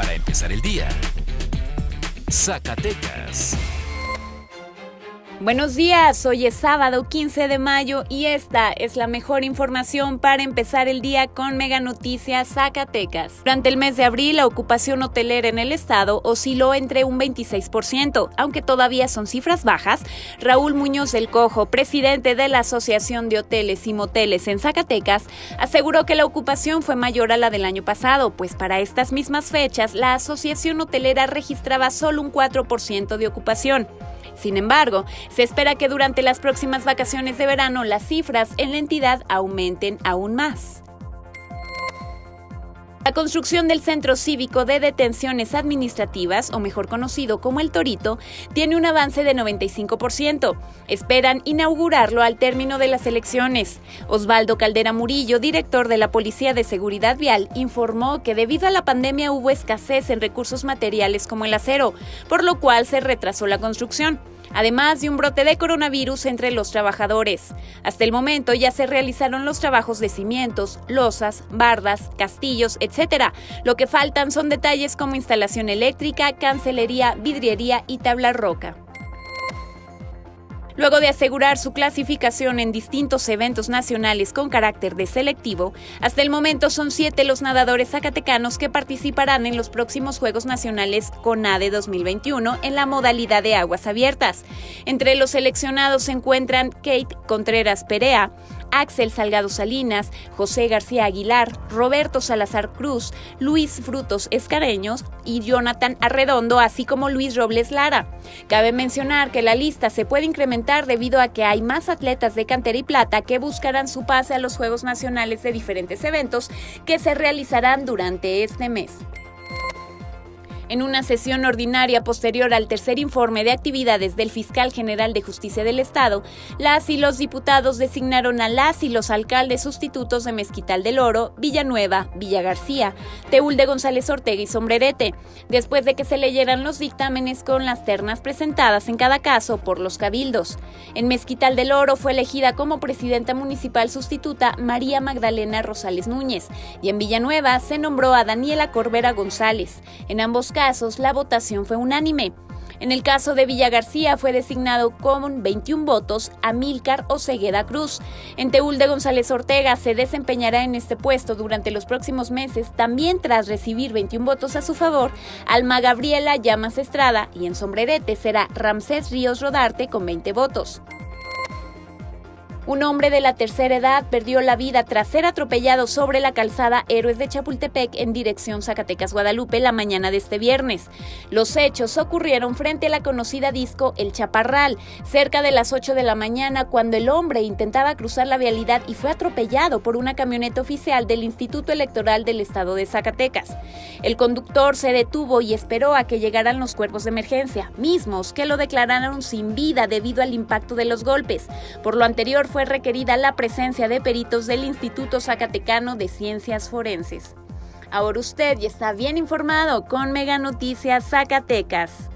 para empezar el día. Zacatecas. Buenos días, hoy es sábado 15 de mayo y esta es la mejor información para empezar el día con Mega Noticias Zacatecas. Durante el mes de abril, la ocupación hotelera en el estado osciló entre un 26%, aunque todavía son cifras bajas. Raúl Muñoz del Cojo, presidente de la Asociación de Hoteles y Moteles en Zacatecas, aseguró que la ocupación fue mayor a la del año pasado, pues para estas mismas fechas la Asociación Hotelera registraba solo un 4% de ocupación. Sin embargo, se espera que durante las próximas vacaciones de verano las cifras en la entidad aumenten aún más. La construcción del Centro Cívico de Detenciones Administrativas, o mejor conocido como el Torito, tiene un avance de 95%. Esperan inaugurarlo al término de las elecciones. Osvaldo Caldera Murillo, director de la Policía de Seguridad Vial, informó que debido a la pandemia hubo escasez en recursos materiales como el acero, por lo cual se retrasó la construcción además de un brote de coronavirus entre los trabajadores. Hasta el momento ya se realizaron los trabajos de cimientos, losas, bardas, castillos, etc. Lo que faltan son detalles como instalación eléctrica, cancelería, vidriería y tabla roca. Luego de asegurar su clasificación en distintos eventos nacionales con carácter de selectivo, hasta el momento son siete los nadadores zacatecanos que participarán en los próximos Juegos Nacionales CONADE 2021 en la modalidad de aguas abiertas. Entre los seleccionados se encuentran Kate Contreras Perea, Axel Salgado Salinas, José García Aguilar, Roberto Salazar Cruz, Luis Frutos Escareños y Jonathan Arredondo, así como Luis Robles Lara. Cabe mencionar que la lista se puede incrementar debido a que hay más atletas de cantera y plata que buscarán su pase a los Juegos Nacionales de diferentes eventos que se realizarán durante este mes. En una sesión ordinaria posterior al tercer informe de actividades del fiscal general de justicia del Estado, las y los diputados designaron a las y los alcaldes sustitutos de Mezquital del Oro, Villanueva, Villa García, Teúl de González Ortega y Sombrerete, después de que se leyeran los dictámenes con las ternas presentadas en cada caso por los cabildos. En Mezquital del Oro fue elegida como presidenta municipal sustituta María Magdalena Rosales Núñez y en Villanueva se nombró a Daniela Corbera González. En ambos casos, la votación fue unánime. En el caso de Villa García fue designado con 21 votos Amílcar Osegueda Cruz. En Teúl de González Ortega se desempeñará en este puesto durante los próximos meses, también tras recibir 21 votos a su favor, Alma Gabriela Llamas Estrada y en Sombrerete será Ramsés Ríos Rodarte con 20 votos. Un hombre de la tercera edad perdió la vida tras ser atropellado sobre la calzada Héroes de Chapultepec en dirección Zacatecas-Guadalupe la mañana de este viernes. Los hechos ocurrieron frente a la conocida disco El Chaparral, cerca de las 8 de la mañana, cuando el hombre intentaba cruzar la vialidad y fue atropellado por una camioneta oficial del Instituto Electoral del Estado de Zacatecas. El conductor se detuvo y esperó a que llegaran los cuerpos de emergencia, mismos que lo declararon sin vida debido al impacto de los golpes. Por lo anterior fue requerida la presencia de peritos del Instituto Zacatecano de Ciencias Forenses. Ahora usted ya está bien informado con Mega Noticias Zacatecas.